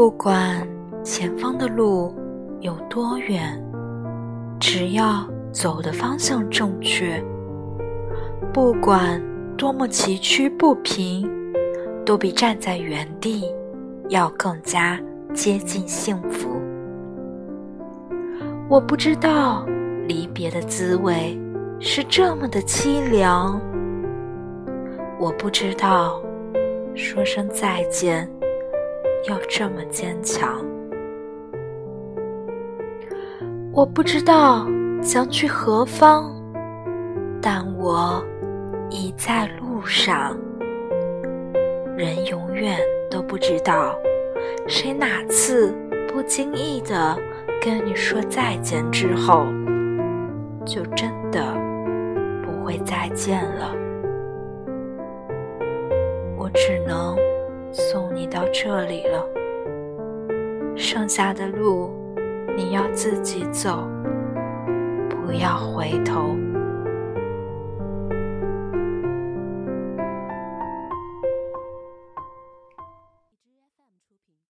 不管前方的路有多远，只要走的方向正确，不管多么崎岖不平，都比站在原地要更加接近幸福。我不知道离别的滋味是这么的凄凉，我不知道说声再见要这么坚强，我不知道将去何方，但我已在路上。人永远都不知道谁哪次不经意的。跟你说再见之后，就真的不会再见了。我只能到这里了，剩下的路你要自己走，不要回头。